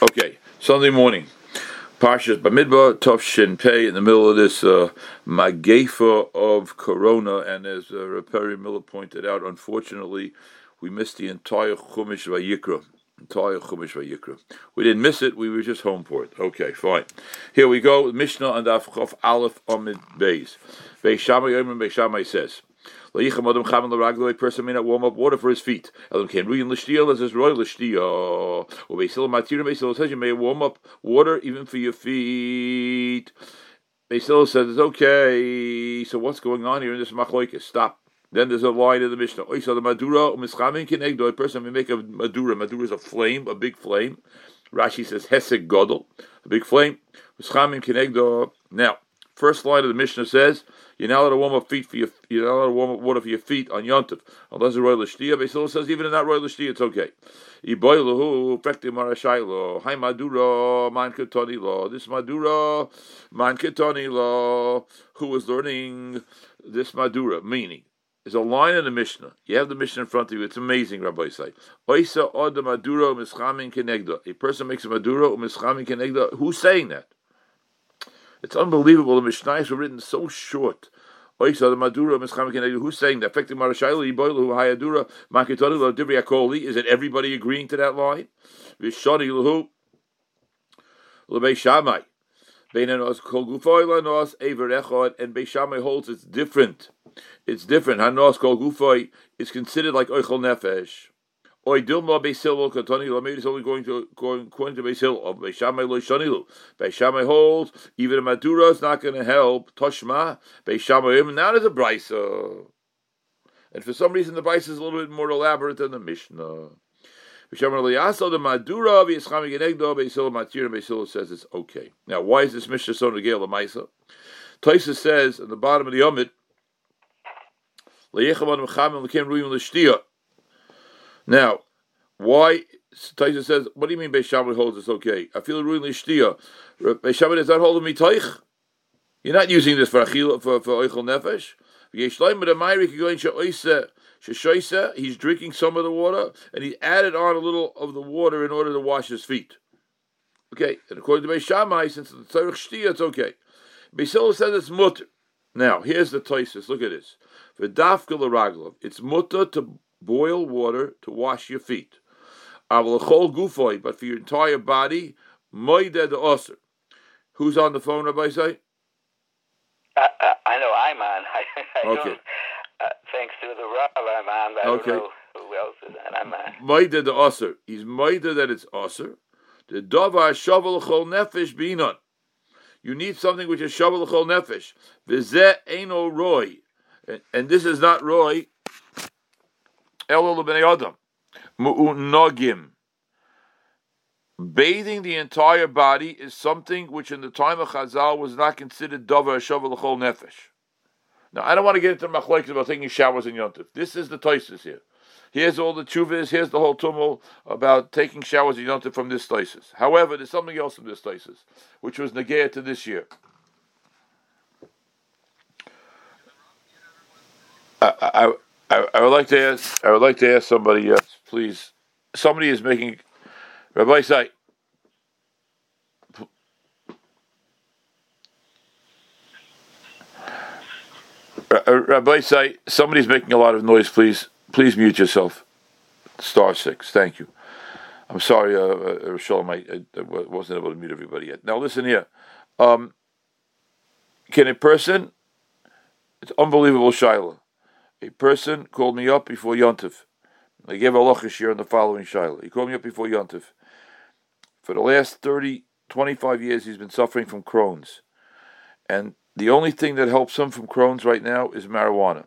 Okay, Sunday morning. Parshas Bamidbar, Tov Shin Pei, in the middle of this uh, Magefa of Corona, and as uh, Perry Miller pointed out, unfortunately, we missed the entire Chumash Vayikra. Entire Chumash Vayikra. We didn't miss it, we were just home for it. Okay, fine. Here we go, Mishnah and Afchof Aleph Amid Beis. Beis Shammai Yomim Beis Shammai says, a person may not warm up water for his feet. As his royal l'shtiya. Or beisil matir beisil says you may warm up water even for your feet. Beisil says it's okay. So what's going on here in this machloikis? Stop. Then there's a line in the Mishnah. So the madura u'm kenegdo. A person may make a madura. Madura is a flame, a big flame. Rashi says hesek godel, a big flame. Now, first line of the Mishnah says you're not allowed to warm up feet for your. You're not allowed to warm up water for your feet on yontif unless it's royal shtia. Basil says even in that royal shtia, it's okay. Iboilahu effective marashaylo. Hi madura man ketoni law. This madura man ketoni law. Who was learning this madura meaning? There's a line in the Mishnah. You have the Mishnah in front of you. It's amazing, Rabbi say. Oisa od madura mischamin kenegda. A person makes a madura mischamin kenegda. Who's saying that? It's unbelievable. The Mishnayos were written so short. Who's saying that? Affecting Marashayla, Yiboilu, Hayadura, Makitonu, Divri Akoli. Is it everybody agreeing to that line? Vishani Lahu, Lebei Shamai. Beinanos Kol Gufoy Lanos Ever Echod, and Beishamai holds it's different. It's different. Hanos Kol is considered like Oichel Nefesh. Oy Dilma will continue. Maybe it's only going to going according to Beisil of Beishamai Lo Shanilu. Beishamai holds even a Madura is not going to help. Toshma Beishamai now there's a brisa, and for some reason the brisa is a little bit more elaborate than the Mishnah. Beishamai Liyaso the Madura Beishamai Genegdo Beisil Matir Beisil says it's okay. Now why is this Mishnah so negel Maisa? Taisa says at the bottom of the Yomit. Leyechamad Mechamim Lekem Ruyim L'Shtiyah. Now, why? Taisa says, what do you mean Beishamai holds it's okay? I feel ruinly shtia. Beishamai does not hold me taich. You're not using this for achil for for oichel nefesh. He's drinking some of the water, and he added on a little of the water in order to wash his feet. Okay, and according to Beishamai, since it's tzarich shtia, it's okay. Beisil says it's mutter. Now, here's the Taisus. Look at this. For dafka it's mutter to boil water to wash your feet. But for your entire body, moide the osir. Who's on the phone, Rabbi say? Uh, uh, I know I'm on. I, I okay. Uh, thanks to the Rav, I'm on. I okay. don't know who else is on. I'm on. The osir. He's moide that it's osir. The davar shavel chol nefesh binon. You need something which is shavel chol nefesh. Vizeh eno roy. And this is not roy Adam. Mu'unagim. Bathing the entire body is something which in the time of Chazal was not considered davar shavel l'chol nefesh. Now, I don't want to get into machlekes about taking showers in Yontif. This is the toises here. Here's all the chuvas, here's the whole tumult about taking showers in Yontif from this toises. However, there's something else from this toises, which was negayah to this year. I, I, I, I, would like to ask. I would like to ask somebody. Yes, please. Somebody is making. Rabbi say. Rabbi say somebody's making a lot of noise. Please, please mute yourself. Star six. Thank you. I'm sorry, uh, uh, Shalom, I, I, wasn't able to mute everybody yet. Now listen here. Um, can a person? It's unbelievable, Shiloh a person called me up before Yontif. I gave a lochish here in the following Shaila. He called me up before Yontif. For the last 30, 25 years, he's been suffering from Crohn's. And the only thing that helps him from Crohn's right now is marijuana.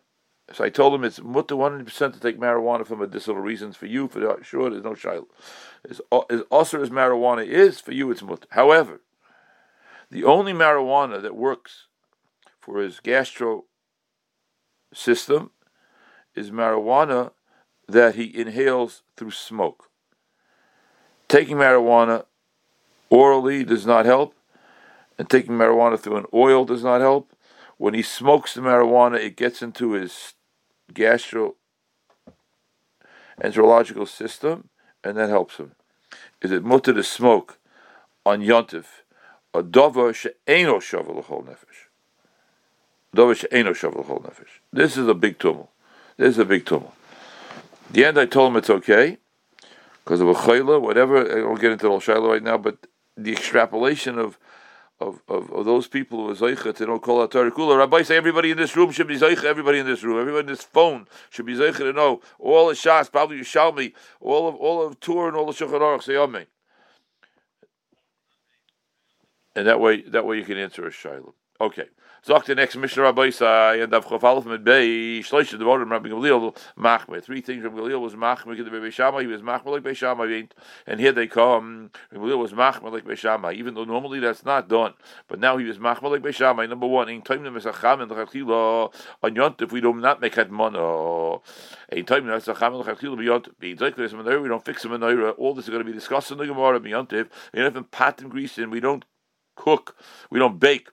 So I told him it's mutter 100% to take marijuana for medicinal reasons. For you, for sure, there's no shaila. As, as also as marijuana is, for you, it's mutter. However, the only marijuana that works for his gastro system is marijuana that he inhales through smoke. Taking marijuana orally does not help, and taking marijuana through an oil does not help. When he smokes the marijuana, it gets into his gastroenterological system, and that helps him. Is it mutter to smoke on Yontif, a dover she'eno shovel nefesh. This is a big tumult. This is a big tumult. The end, I told him it's okay because of a chayla, whatever. I won't get into the shayla right now, but the extrapolation of of, of, of those people who are zeicha to don't call out Kula. Rabbi say everybody in this room should be zeicha. Everybody in this room, everybody in this phone should be zeicha to know all the shas. Probably you shall me all of all of tour and all the shulchan aruch say amen. And that way, that way you can answer a shayla. Okay. Sagt the next Mishnah Rabbi Sai and Av Chafalef Med Bei Shloish the Vorim Rabbi Gamliel Machmer. Three things Rabbi Gamliel was Machmer the Beishama. He was Machmer like Beishama, and here they come. Rabbi Gamliel was Machmer like Beishama, even though normally that's not done. But now he was Machmer like Beishama. Number one, in time them as a cham and the chachila on yont if we do not make that mono. In time that's a cham and the chachila beyond being like this we don't fix them in All this is going to be discussed in the Gemara beyond if and even pat and grease and we don't cook, we don't bake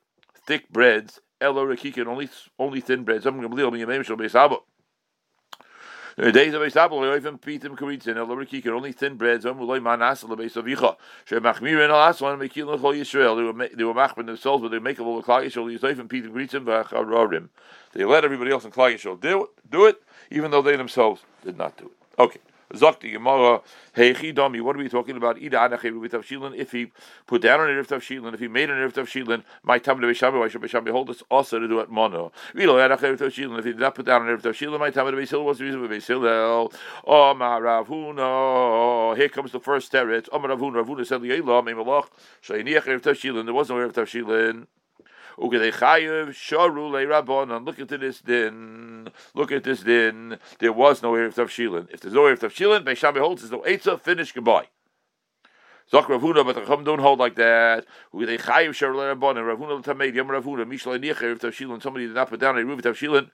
thick breads, elo rekikin, only only thin breads. I'm going to believe me shall be sabo. The days of we even pitim kuritzin, elo rekikin, only thin breads. I'm going manas le beis avicha. She machmir in alas one mekil lechol Yisrael. They were they were machmir themselves, but they make a little klal Yisrael. Even pitim kuritzin v'acharorim. They let everybody else in klal Yisrael do do it, even though they themselves did not do it. Okay. Zakti Gemara, Heichi Dami, what are we talking about? Ida Anachev with Tavshilin, if he put down an Erev Tavshilin, if he made an Erev Tavshilin, my time to Beshabi, why should Beshabi hold us also to do it mono? Vilo Anachev Tavshilin, if he did not put down an Erev Tavshilin, my to Besil was the reason with Besil. Oh, Maravuna, here comes the first teretz. Oh, Maravuna, Ravuna Ravuna said, Lielah, Memalach, Shayniach Erev Tavshilin, there was no Erev Tavshilin. Look at this din. Look at this din. There was no Erev Tavshilin. If there's no Erev Tavshilin, Beishabi holds there's no Eitzah, finish, goodbye. Zok Ravuna, but the Chum don't hold like that. They chayiv rabban and Ravuna l'tameid yom Ravuna mishlei niach erev tavshilin. Somebody did not put down a erev tavshilin.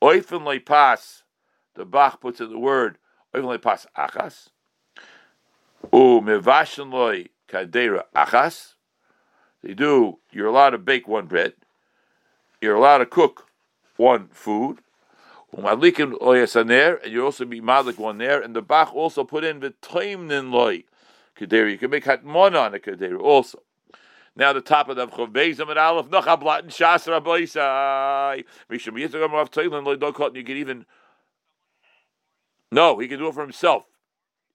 Le pas. The Bach puts in the word oifen le pas achas. U mevashin loy kadera achas. They do, you're allowed to bake one bread, you're allowed to cook one food, and you also be malik one there, and the Bach also put in the taimnin loy kedera. You can make hatmon on a kedera also. Now the top of the Beizam and Aleph Nochablat and Shas Rabbeisai. Mishum Yitzchak Rav Taylor Loy Dokot. You can even no, he can do it for himself.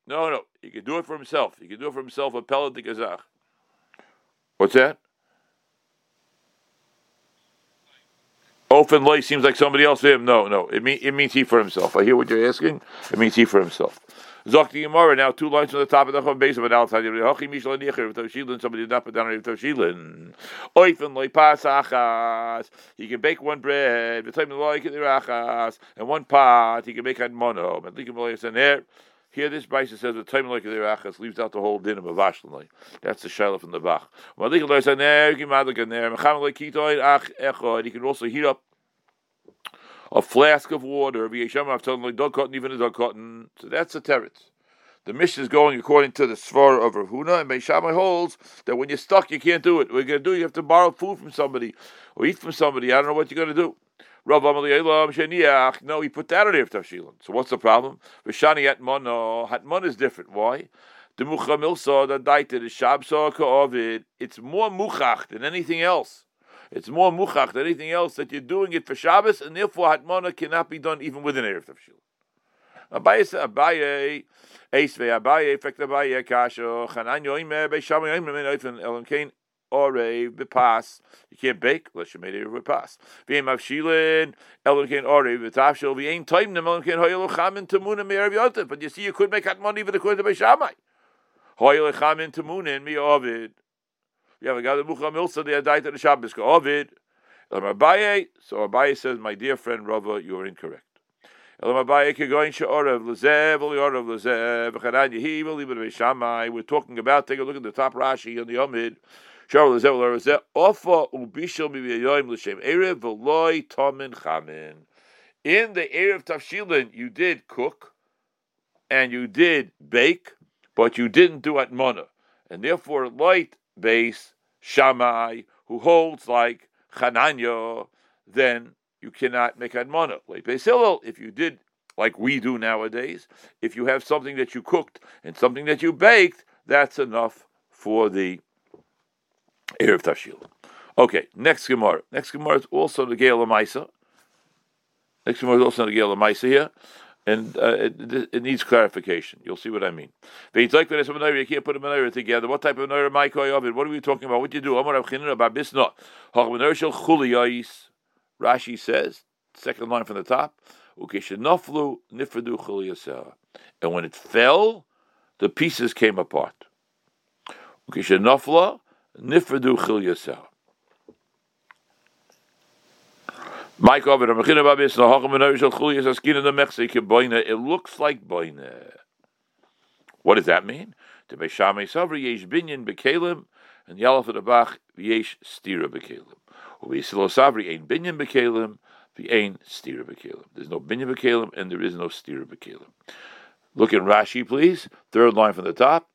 No, no, he can do it for himself. He can do it for himself. A pellet de gazach. What's that? Open seems like somebody else to him. No, no. It, mean, it means he for himself. I hear what you're asking. It means he for himself. Zokti Gemara, now two lines from the top of the Chav base of an outside. Hachi Mishla Nicher, Toshilin, somebody did not put down a Toshilin. Oifen pasachas. He can bake one bread, the time loy rachas, and one pot, he can make on mono. And Likim loy is in there. Here, this Brisa says the time like the leaves out the whole din of Avashlanai. That's the Shalaf from the Bach. He can also heat up a flask of water. Even a dog cotton. So that's a teretz. The mission is going according to the Svar of Rahuna, and Beishamai holds that when you're stuck, you can't do it. What you're going to do, you have to borrow food from somebody or eat from somebody. I don't know what you're going to do. Rav Sheniach. No, he put that on Erev Tavshilin. So what's the problem? V'shani Hatmon. Hatmon is different. Why? The Muchamil saw the daita, the Shab saw Ka'ovid. It's more muchach than anything else. It's more muchach than anything else that you're doing it for Shabbos, and therefore Hatmona cannot be done even within Erev Tavshilin. Abaye Abaye, Eisve, Abaye, effect Abaye, Kasha, Chananyo, Ime, Beishamay, Ime, Eifin, Elam Kain, You can't bake unless you made it with pas. V'im avshilin elon ken ore v'tafshil time nem elon ken hoyel chamin. But you see, you could make money for the kohen beishamai. Hoyel chamin tamunim mi ovid. You have a guy that mucha milsa the adait the Shabbos go ovid. Elam Abaye. So Abaye says, my dear friend Rava, you are incorrect. We're talking about. Take a look at the top Rashi on the Omid. In the Erev Tavshilin, you did cook and you did bake, but you didn't do atmona. And therefore, light base Shammai, who holds like Chananya, then you cannot make atmona. Light base Hillel, if you did like we do nowadays, if you have something that you cooked and something that you baked, that's enough for the Erev Tashil. Okay, next Gemara. Next Gemara is also the Gale of Maisa. Next Gemara is also the Gale of Maisa here. And uh, it, it, needs clarification. You'll see what I mean. You can't put a menorah together. What type of menorah might What are we talking about? What do you do? Rashi says, second line from the top, and when it fell, the pieces came apart. Nifredu chil yaseh. Mike over the Mechina Babis, the Hacham and Oishal Chul Yas Askin in the Mexican Boina. It looks like Boina. What does that mean? To be Shamei Savri Yesh Binyan Bekalim and Yalaf at Bach Yesh Stira Bekalim. Ubi Silo Savri Ein Binyan Bekalim, the Ein Stira Bekalim. There's no Binyan Bekalim and there is no Stira Bekalim. Look in Rashi, please. Third line from the top.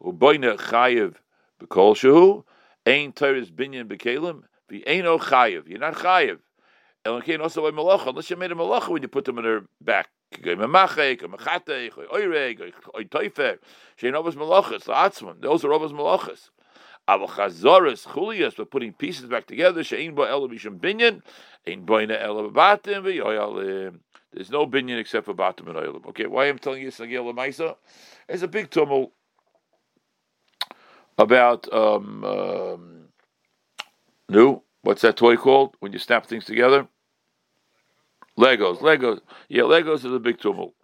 Uboina Chayev B'kol shehu, ein teres binyan b'kelim, v'eino chayiv. You're not chayiv. Elkein also by malacha, unless you made a malacha when you put them in their back. Those are Rob's malachas. Aval chazoris chulias, but putting pieces back together. She'ein bo ela mishum binyan, ein boina ela batim v'yoyalim. There's no binyan except for batim and oyalim. Okay, why I'm telling you this Nagel Maisa? It's a big tumult about um, um, new. What's that toy called when you snap things together? Legos. Legos. Yeah, Legos is a big tumult.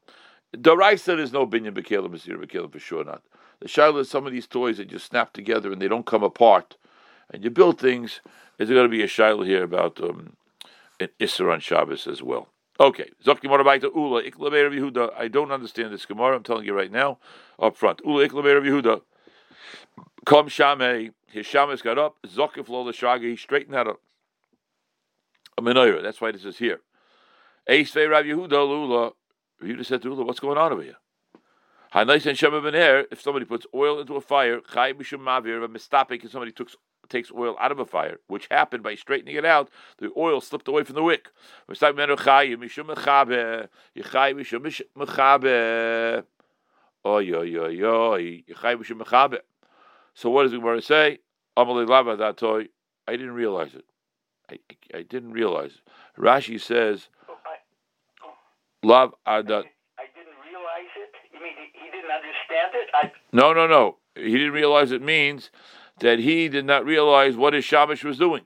Daraisa there's no binyan bekalim Masir bekalim for sure not. The shaila is some of these toys that you snap together and they don't come apart, and you build things. Is there going to be a shaila here about um, an Isser on Shabbos as well? Okay, Zok Gemara Ula Iklabeir Yehuda. I don't understand this Gemara. I'm telling you right now, up front. Ula Iklabeir Yehuda. Kom Shame, his Shamas got up, Zokif lo l'shaga, he straightened out a, a menorah. That's why this is here. Eis ve Rav Yehuda Lula. Yehuda said to Lula, what's going on over here? Hanais and Shema ben if somebody puts oil into a fire, Chay Mishum Mavir, a mistapik, if somebody took, takes oil out of a fire, which happened by straightening it out, the oil slipped away from the wick. Oy, oy, oy, oy. So what does the Gemara say? I didn't realize it. I, I, didn't realize it. Rashi says, oh, Love Adat. I didn't realize it. You mean he, didn't understand it? I... No, no, no. He didn't realize it means that he did not realize what his Shabbos was doing.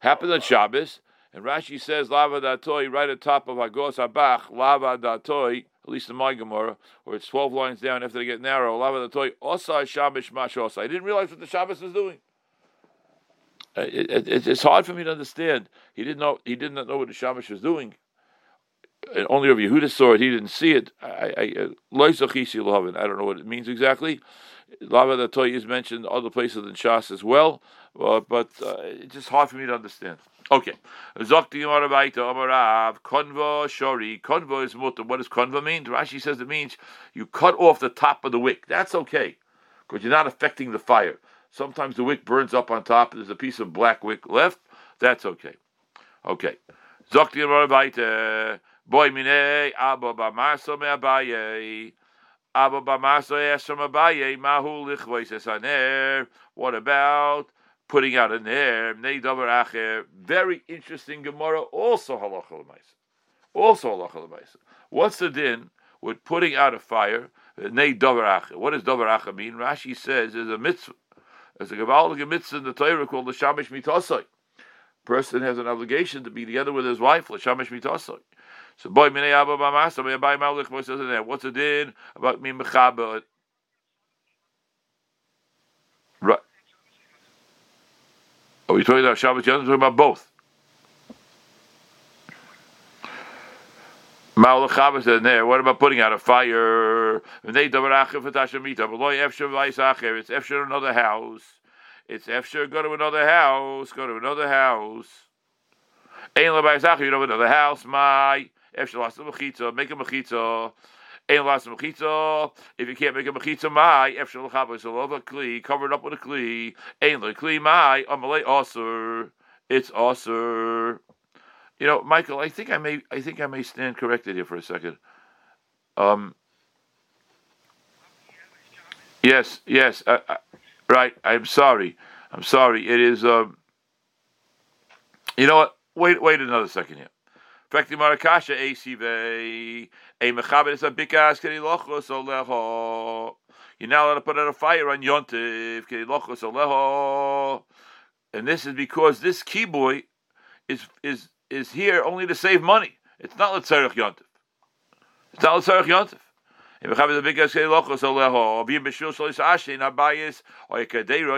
Happened on Shabbos, and Rashi says Lava Datoi right at top of Agos Abach, Lava Datoi at least in my Gemara, where it's 12 lines down after they get narrow. Lava the toy, Osa Shabbos Mash Osa. I didn't realize what the Shabbos was doing. Uh, it, it, it's hard for me to understand. He didn't know. He did not know what the Shabbos was doing. And only over Yehuda saw it. He didn't see it. I, I, I don't know what it means exactly. Lava the toy is mentioned other places than Shas as well, uh, but uh, it's just hard for me to understand. Okay. Zokti Marabaita Amarav, Konva Shori. Konva is mutter. What does Konva mean? Rashi says it means you cut off the top of the wick. That's okay, because you're not affecting the fire. Sometimes the wick burns up on top, there's a piece of black wick left. That's okay. Okay. Zokti Marabaita. Boy mine Abba Bamaso me Abaye. Abba Bamaso Esam Abaye. Mahu Lichvois Esaner. What about putting out an air, very interesting Gemara, also halacha l'maisa. Also halacha l'maisa. What's the din with putting out a fire? Nei davar What does davar mean? Rashi says there's a mitzvah. There's a gewaltige mitzvah in the Torah called the shamish mitasai. Person has an obligation to be together with his wife, l'shamish mitasai. So boy minei abba b'masa, may buy malik. What's the din about me mechaber? Right. Are we talking about Shabbos Yom? We're talking about both. in there. What about putting out a fire? It's Efsher another house. It's Efsher go to another house. Go to another house. You know another house. My Efsher make a mechitza. Ein las mechitza. If you can't make a mechitza, my efshel chavos a kli covered up with a kli. Ein le kli my amalei aser. It's aser. You know, Michael, I think I may, I think I may stand corrected here for a second. Um. Yes, yes, uh, uh, right. I'm sorry. I'm sorry. It is. Um, you know what? Wait, wait another second here. You're not allowed to put out a fire on Yontif. And this is because this keyboy is is is here only to save money. It's not Letzerich Yontif. It's not Letzerich Yontif. If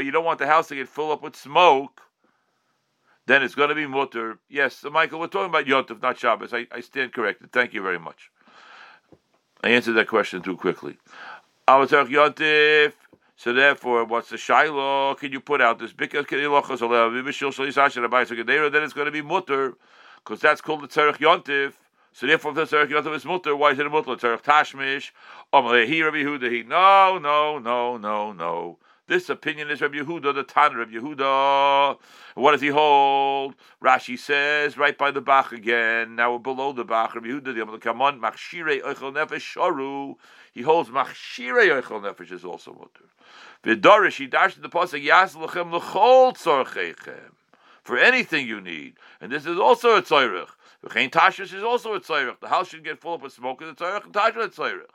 you don't want the house to get full up with smoke, then it's going to be mutter. Yes, so Michael, we're talking about Yontif, not Shabbos. I, I stand corrected. Thank you very much. I answered that question too quickly. I was talking Yontif. So therefore, what's the shiloh? Can you put out this because then it's going to be mutter because that's called the tzarech yontif. So therefore, the tzarech yontif is mutter, why is it a mutter? Tzarech tashmish. No, no, no, no, no. This opinion is Rabbi Yehuda, the Tanner of Yehuda. What does he hold? Rashi says right by the Bach again. Now we're below the Bach. Rabbi Yehuda, the Kamon, Machshire Eichel Nefesh Sharu. He holds Machshire Eichel Nefesh is also mutter. V'dorish he dashed the pasuk Yas Lechem Lechol Tzorcheichem for anything you need, and this is also a tzorich. V'chein Tashris is also a tzorich. The house should get full up with smoke, and the tzorich and Tashris tzorich.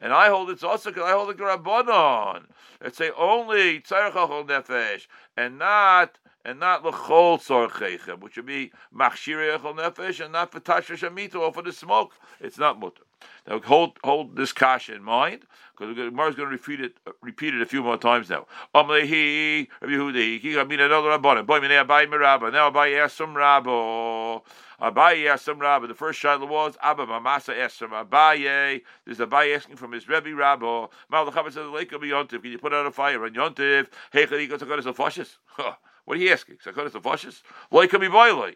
And I hold it's also because I hold the Rabbanon. Let's say only tzarech nefesh and not and not lechol tzorchechem, which would be machshir nefesh and not for tashrish amita or for the smoke. It's not mutter. Now hold hold this kasha in mind because the Gemara is going to repeat it uh, repeat it a few more times now. Amlehi Rabbi Yehudi, he got me another rabbanon. Boy, minei abai mirabba. Now abai some rabbo. Abaye asked some rabbi. The first shayla was Abba Mamasa from Abaye. There's Abaye asking from his Rebbe Rabbo. Malachabas said, "Lake of Yontif. Can you put out a fire on Yontif? Hey, go to Kodesh What are you asking? Sakodesh Alfashis? Lake of Boyle.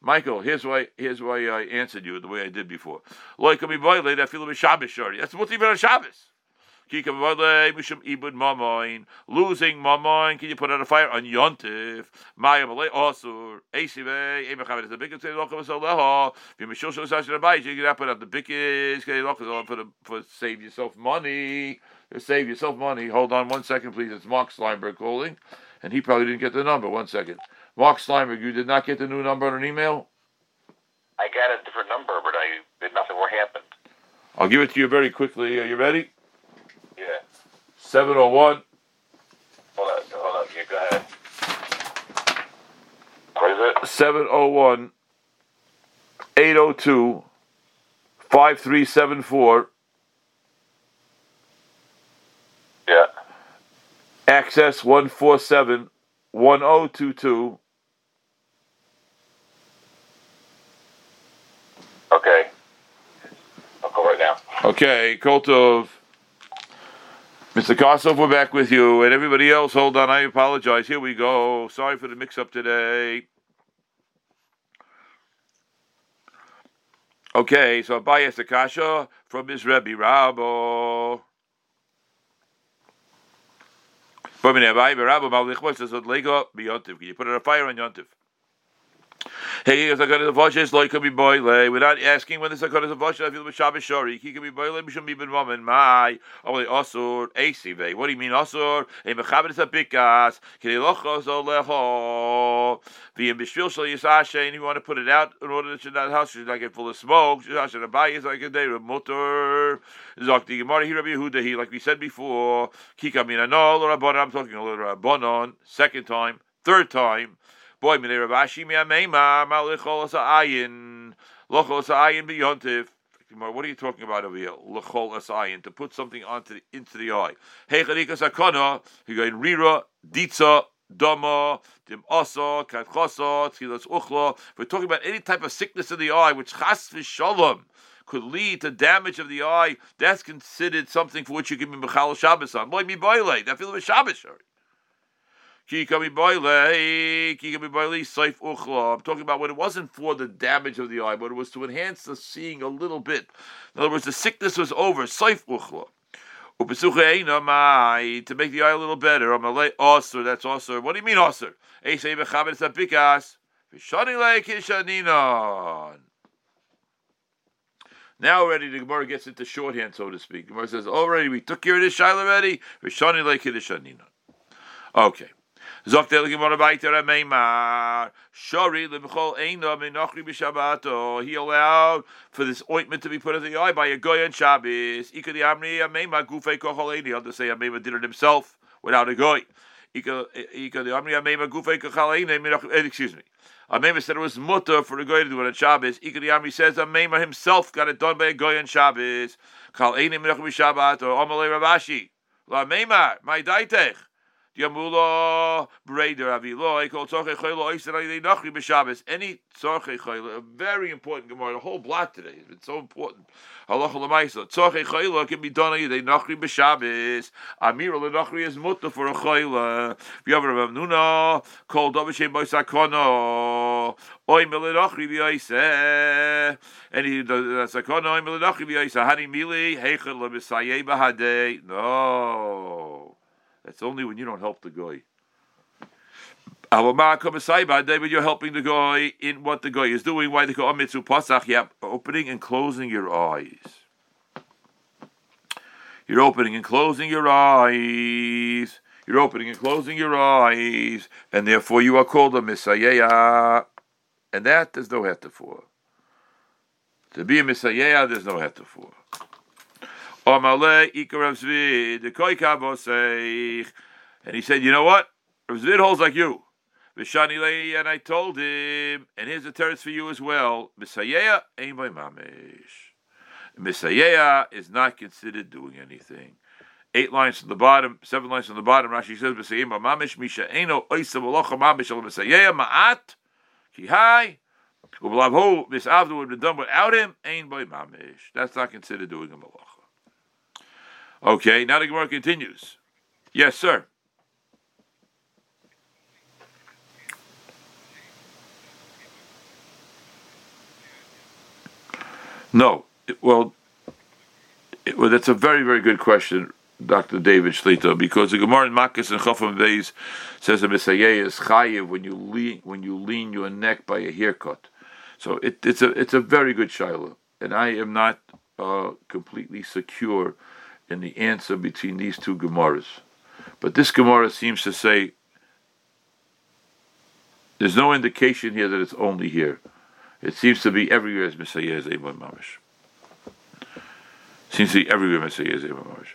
Michael, here's why here's why I answered you the way I did before. Like that feel a Shabbos shari. That's what's even a Shabbos. Losing mamoin. Can you put out a fire on yontif? Maya malay osur. Asive. Emachavit is the biggest thing. Locham saleha. If you mishul shul sashin abayis, you can put out the biggest. Can you for for save yourself money? Save yourself money. Hold on one second, please. It's Mark Steinberg calling, and he probably didn't get the number. One second. Mark Steinberg, you did not get the new number on an email. I got a different number, but I did nothing more happened. I'll give it to you very quickly. Are you ready? 701. Hold on, hold on. Yeah, go ahead. What is it? 701 802 5374. Yeah. Access 147 1022. Okay. I'll go right now. Okay, Koltov. Mr. Kosov, we're back with you. And everybody else, hold on, I apologize. Here we go. Sorry for the mix up today. Okay, so Abayas Akasha from his Rebbe Rabbo. Can you put a fire on Yontif? Hey, Zakarat Avoshes loy can be boile without asking when the Zakarat Avoshes I feel the Shabbos Shori. He can be boile. We should be ben woman. My only osur asive. What do you mean osur? A mechaber is a bikas. Can lochos oleho. The bishvil shal yisashe. And you want to put it out in order that that house should not get full of smoke. Yisashe abayi is like a day of mutter. Zok the Gemara here Rabbi Yehuda he like we said before. Kika mina no rabbanon. I'm talking a little rabbanon. Second time. Third time. Boy, ayin ayin. What are you talking about over here? Lechol to put something onto the, into the eye. Hey. You rira ditza dim. We're talking about any type of sickness of the eye, which chas could lead to damage of the eye. That's considered something for which you can be mechal Shabbos on. Boy, mi boile. That feels like Shabbos. Sorry. I'm talking about when it wasn't for the damage of the eye, but it was to enhance the seeing a little bit. In other words, the sickness was over. Saif. To make the eye a little better. Osir, that's osir. What do you mean osir? Now already the Gemara gets into shorthand, so to speak. The Gemara says, already we took care of this shaila already. Okay. Zogt el gemor weiter a meimar. Shori lemchol eino menochri b'shabbato. He allowed for this ointment to be put in the eye by a goy on Shabbos. Ika di amri a meimar gufei kochol eini. Just say a meimar did it himself without a goy. Ika di amri a meimar gufei kochol eini. Eh, excuse me. A Mema said it was mutter for a goy to do it on Shabbos. Ika di amri says a Mema himself got it done by a goy on Shabbos. Kal eini menochri b'shabbato. Omalei Ravashi. La Meimar, my daitech. Yamulo Breder Avilo, called Tzorche Choylo Oisanai Nachri B'Shabbos. Any Tzorche Choylo, a very important Gemara. The whole block today has been so important. Halacha Lamaisa. Tzorche Choylo can be done on Yidei Nachri B'Shabbos. Amir Nachri is mutter for a Choylo. V'yavar Rav Nuna, called Dovashem Boisakono. Oy Melidachri V'Yaiseh. And he does Sakono, Oy Melidachri V'Yaiseh. Hani Mili, Heichel Lebesayeh Bahadei. No. That's only when you don't help the guy. David, you're helping the guy in what the guy is doing. Why the mitzu pasach? Yeah, opening and closing your eyes. You're opening and closing your eyes. You're opening and closing your eyes, and therefore you are called a Messiah. And that there's no heter for. To be a Messiah, there's no heter for. And he said, you know what? Zvid holds like you. And I told him, and here's a terrace for you as well. Ain't by mamish. Messiah is not considered doing anything. Eight lines from the bottom, seven lines from the bottom. Rashi says, "Messiah mamish misha eno oisa mamish al Messiah ma'at ki hai." Ublavhu would have been done without him. Ain't by mamish. That's not considered doing a malacha. Okay, now the Gemara continues. Yes, sir. No. well, it, well, that's a very, very good question, Dr. David Shlita, because the Gemara in Makis and Chofam Beis says a Messiah is chayiv when you lean when you lean your neck by a haircut. So it, it's a it's a very good shiloh, and I am not uh, completely secure in the answer between these two Gemaras. But this Gemara seems to say there's no indication here that it's only here. It seems to be everywhere as Messiah is Eimon Mamish. Seems to be everywhere Messiah is Eimon Mamish.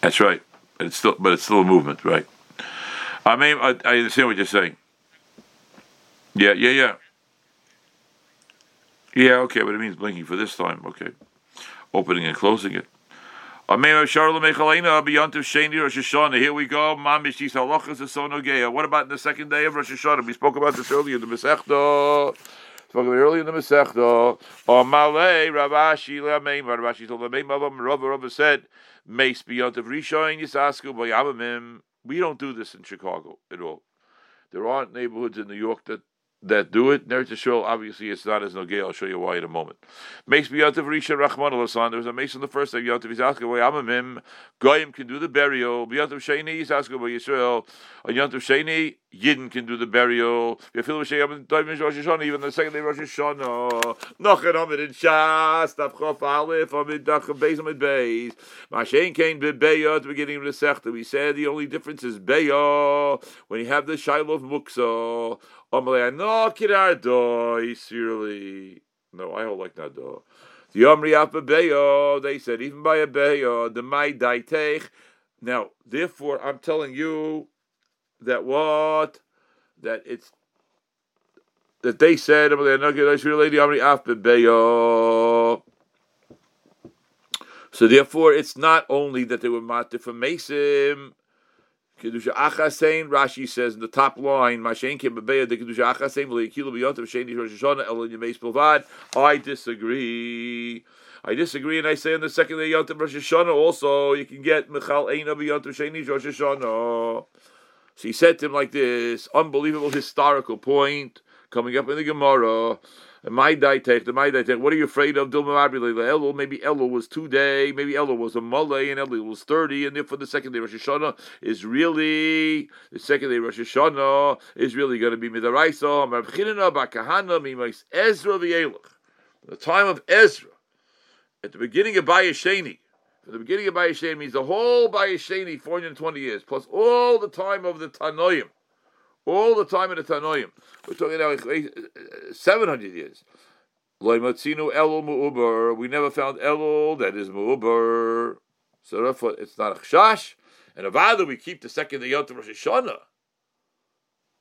That's right. But it's still but it's still a movement, right? I mean I, I understand what you're saying. Yeah, yeah, yeah. Yeah, okay, but it means blinking for this time. Okay, opening and closing it. Here we go. What about in the second day of Rosh Hashanah? We spoke about this earlier in the Masechta. Spoke about earlier in the Masechta. Amalei Ravashi Lameim. Ravashi told Lameim Avam. Rav Rav said, "Mace of Rishon Yisasku by We don't do this in Chicago at all. There aren't neighborhoods in New York that that do it. To show, obviously, it's not as nogay. I'll show you why in a moment. Makes Biyantav Risha Rachman Alasan. There was a mason the first day. Biyantav Yisrael. Why Amamim Goyim can do the burial. Biyantav Sheni Yisrael by Yisrael. On Yantav Sheni Yidden can do the burial. Even the second day Rosh Hashanah. Nochen Amid in Shas. Tav Chof Amid Dach Beis Amid Beis. Mashen at the beginning of the Sechta. We said the only difference is Beya when you have the Shiloh of Muksa. No I hold like that do. The Omri Beyo, they said even by a Beyo, the Mai Daitech. Now, therefore, I'm telling you that what that it's that they said so therefore, it's not only that they were matir for Mason, Kedusha Achasein, Rashi says in the top line, Kedusha Achasein, Yemeis Bilvad. I disagree. I disagree, and I say on the second day Yontav Rosh Hashanah also, you can get Michal Eina B'yotav Sheni Rosh. So he said to him like this, unbelievable historical point coming up in the Gemara. My daitech, the my daitech. What are you afraid of? Elul. Maybe Elul was two day. Maybe Elul was a malay, and Elul was thirty. And therefore, the second day Rosh Hashanah is really the second day Rosh Hashanah is really going to be midaraisa. Ezra. The time of Ezra, at the beginning of Bayesheni, the beginning of Bayesheni means the whole Bayesheni, 420 years, plus all the time of the Tanoim. All the time of the Tanoim. We're talking about uh, 700 years. We never found Elul that is Mu'ubar. So therefore, it's not a Chash. And Avada, we keep the second day of Rosh Hashanah.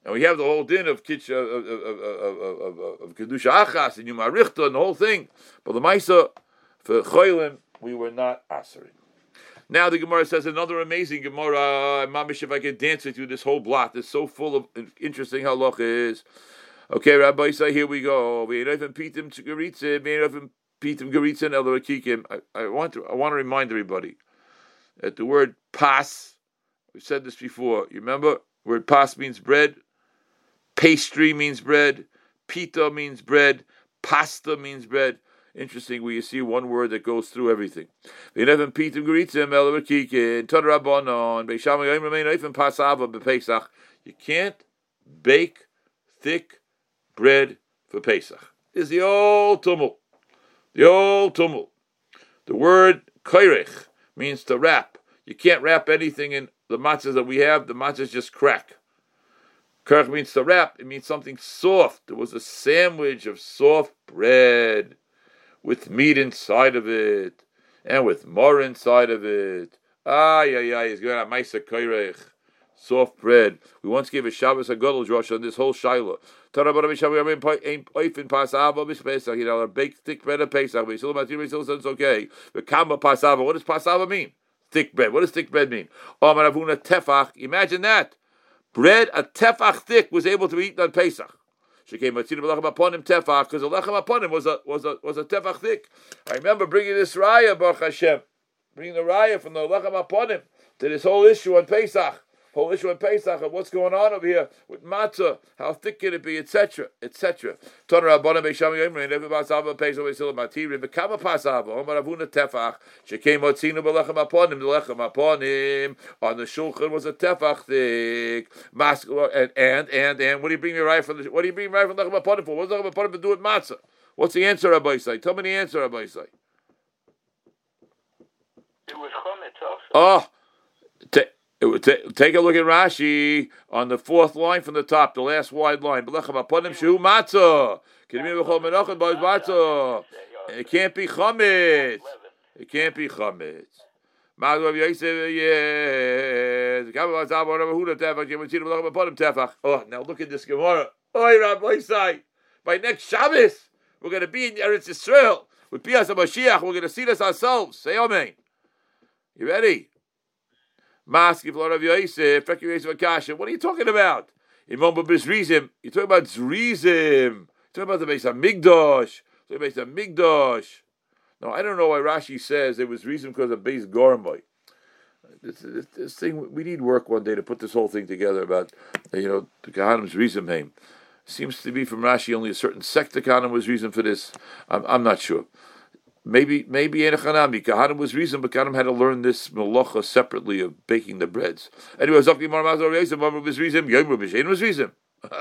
And we have the whole din of Kitch, of, of, of, of, Kedusha Achas and Yumarichta and the whole thing. But the Maisa, for Choylim, we were not answering. Now the Gemara says another amazing Gemara. Mamish, if I could dance with you, this whole blot is so full of interesting halachas. Okay, Rabbi say here we go. Kikim. I want to I want to remind everybody that the word pas. we've said this before. You remember? The Word pas means bread. Pastry means bread. Pita means bread. Pasta means bread. Interesting, where you see one word that goes through everything. You can't bake thick bread for Pesach. Is the old tumult. The old tumult. The word kairech means to wrap. You can't wrap anything in the matzahs that we have. The matzahs just crack. Kirk means to wrap. It means something soft. It was a sandwich of soft bread with meat inside of it and with more inside of it. Ah, yeah, yeah, he's going to Maisa Kairech. Soft bread. We once gave a Shabbos a Gadol Rosh on this whole Shiloh. Baked thick bread of Pesach. It's okay. The Kama Pasava. What does Pasava mean? Thick bread. What does thick bread mean? Tefach. Imagine that. Bread, a tefach thick, was able to be eaten on Pesach. She came to see the lechem upon him tefach because the lechem upon him was a was a was a tefach thick. I remember bringing this raya Baruch Hashem, bringing the raya from the lechem upon him to this whole issue on Pesach whole issue of Pesach of what's going on over here with matzah, how thick can it be, etc., etc. Ton Rabbana Beisham Yomrin, every Pasava Pesach Vesil Matiri, Bekama Pasava, Omar Avuna Tefach, Shekem Otzinu Belechem upon him, the Lechem upon him, on the Shulchan was a Tefach thick, and, and, and, and, what do you bring me right from the, what do you bring me right from Lechem upon him for? What's Lechem upon him to do with matzah? What's the answer, Rabbi Say? Tell me the answer, Rabbi Say. It was Chometz also. Oh, T- take a look at Rashi on the fourth line from the top, the last wide line. It can't be chametz. It can't be chametz. Oh, now look at this Gemara. Oh, Rabbi Sai. By next Shabbos, we're going to be in Eretz Yisrael with Pias Mashiach. We're going to see this ourselves. Say Amen. You ready? Maskiv Rav Yosef, Akasha. What are you talking about? Imam Bizrizim. You're talking about Zrizim. You're talking about the base of Migdosh. The base of Migdosh. No, I don't know why Rashi says it was reason because of base Gormai. This, this, this, thing we need work one day to put this whole thing together about you know the Kahanim's reason name. Seems to be from Rashi only a certain sect of Kahanim was reason for this. I'm, I'm not sure. Maybe maybe Enochanami. Kahanim was reason, but Kahanim had to learn this malacha separately of baking the breads. Anyway, Zakti Marmazor Yosef, Mamru was reason, Yom Rabbi was reason.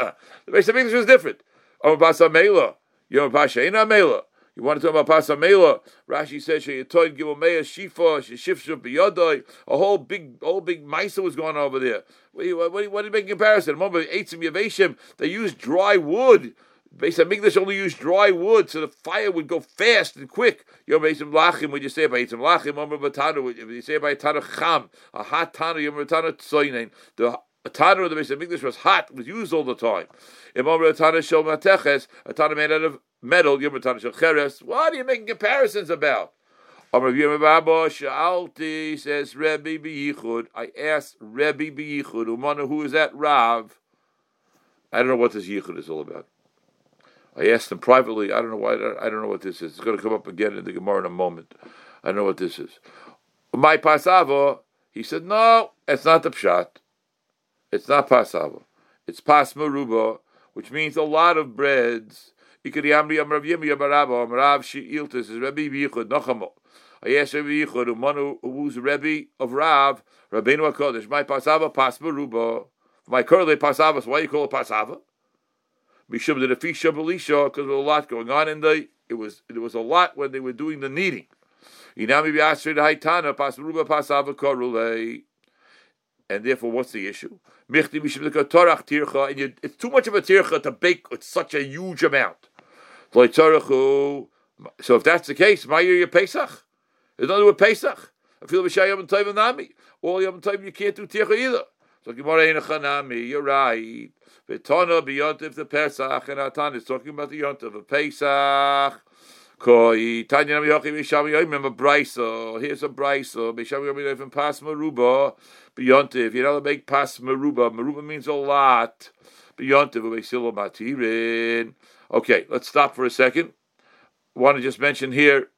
The base of English was different. Om Basa Mela, Yom Pasha Ena Mela. You want to talk about Pasa Mela? Rashi says Sheyatoid Givomeya Shifa Shifshu Biyodoi. A whole big, whole big Misa was going on over there. What do you, what do you, what do you make comparison? Remember, Eitzim Yavashim, they used dry wood Beis Hamikdash only used dry wood, so the fire would go fast and quick. Yom Beis Lachim, when you say by Yitzim Lachim, Omer Batanu, when you say by Tanu Cham, a hot Tanu, Yom Tanu Tzoynein, the Tanu of the Beis Hamikdash was hot, was used all the time. Im Omer Tanu Shel Mateches, a Tanu made out of metal, Yom Tanu Shel Cheres. What are you making comparisons about? Omer Yom Baba Shalti says Rebbe Biyichud. I asked Rebbe Biyichud, who is that Rav? I don't know what this Yichud is all about. I asked him privately. I don't know why. I don't know what this is. It's going to come up again in the Gemara in a moment. I don't know what this is. My pasava. He said, no, it's not the pshat. It's not pasava. It's pas maruba, which means a lot of breads. I asked Rabbi Yichud, who's Rebbe of Rav, Rabbeinu HaKodesh, my pasava pas maruba. My curly pasava, so why you call it pasava? Mishum Belisha, because there was a lot going on in the it was there was a lot when they were doing the kneading. And therefore, what's the issue? And you, it's too much of a tircha to bake with such a huge amount. So if that's the case, my year Pesach. There's nothing with Pesach. I feel. All yom toivim you can't do tircha either. So Gemara Einachanami, you're right. V'tana b'yontif the Pesach, and Atan is talking about the yontif of Pesach. Koi Tanya Nami Yochi Mishami Yoim Remember Brisa. Here's a Brisa. Mishami Yoim Yoim Pas Maruba. Beyontiv. You know to make Pas Maruba. Maruba means a lot. Beyontiv. Ubesilo Matirin. Okay, let's stop for a second. I want to just mention here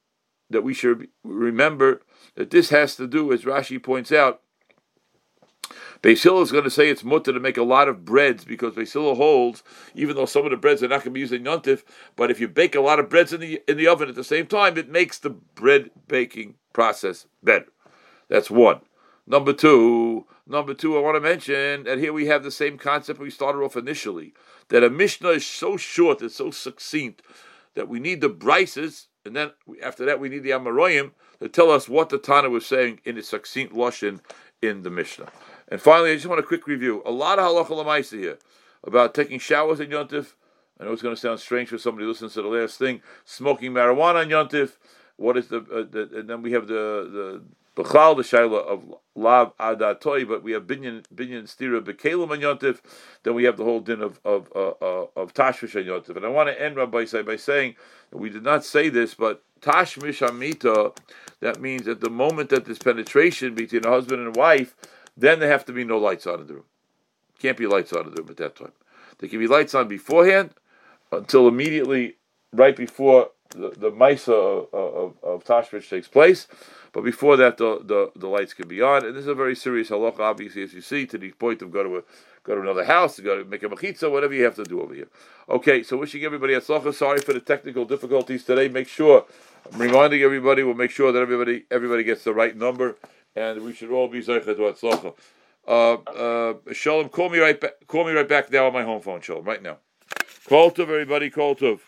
that we should remember that this has to do, as Rashi points out, Basil is going to say it's mutter to make a lot of breads because Basil holds, even though some of the breads are not going to be used in yontif, but if you bake a lot of breads in the in the oven at the same time, it makes the bread baking process better. That's one. Number two, number two, I want to mention that here we have the same concept we started off initially. That a Mishnah is so short, it's so succinct that we need the brises, and then after that we need the Amaroyim to tell us what the Tana was saying in its succinct lashon in the Mishnah. And finally, I just want a quick review. A lot of halacha lemaisa here about taking showers in yontif. I know it's going to sound strange for somebody who listens to the last thing. Smoking marijuana on yontif. What is the, uh, the and then we have the the bechal the shaila of lav adatoi, but we have binyan binyan stira bekelim on yontif. Then we have the whole din of of uh, uh, of tashmish on yontif. And I want to end Rabbi say by saying we did not say this, but tashmish amita. That means at the moment that this penetration between a husband and wife then there have to be no lights on in the room. Can't be lights on in the room at that time. There can be lights on beforehand until immediately, right before the, the Misa of, of, of Tashmish takes place. But before that, the, the, the lights can be on. And this is a very serious halacha, obviously, as you see, to the point of go to a, go to another house, go to make a machitza, whatever you have to do over here. Okay, so wishing everybody a tzlacha. Sorry for the technical difficulties today. Make sure, I'm reminding everybody, we'll make sure that everybody everybody gets the right number and we should all be zeichet to atzlacha. Uh, uh, Shalom, call me right back. Call me right back now on my home phone, Shalom, right now. Call to everybody. Call to.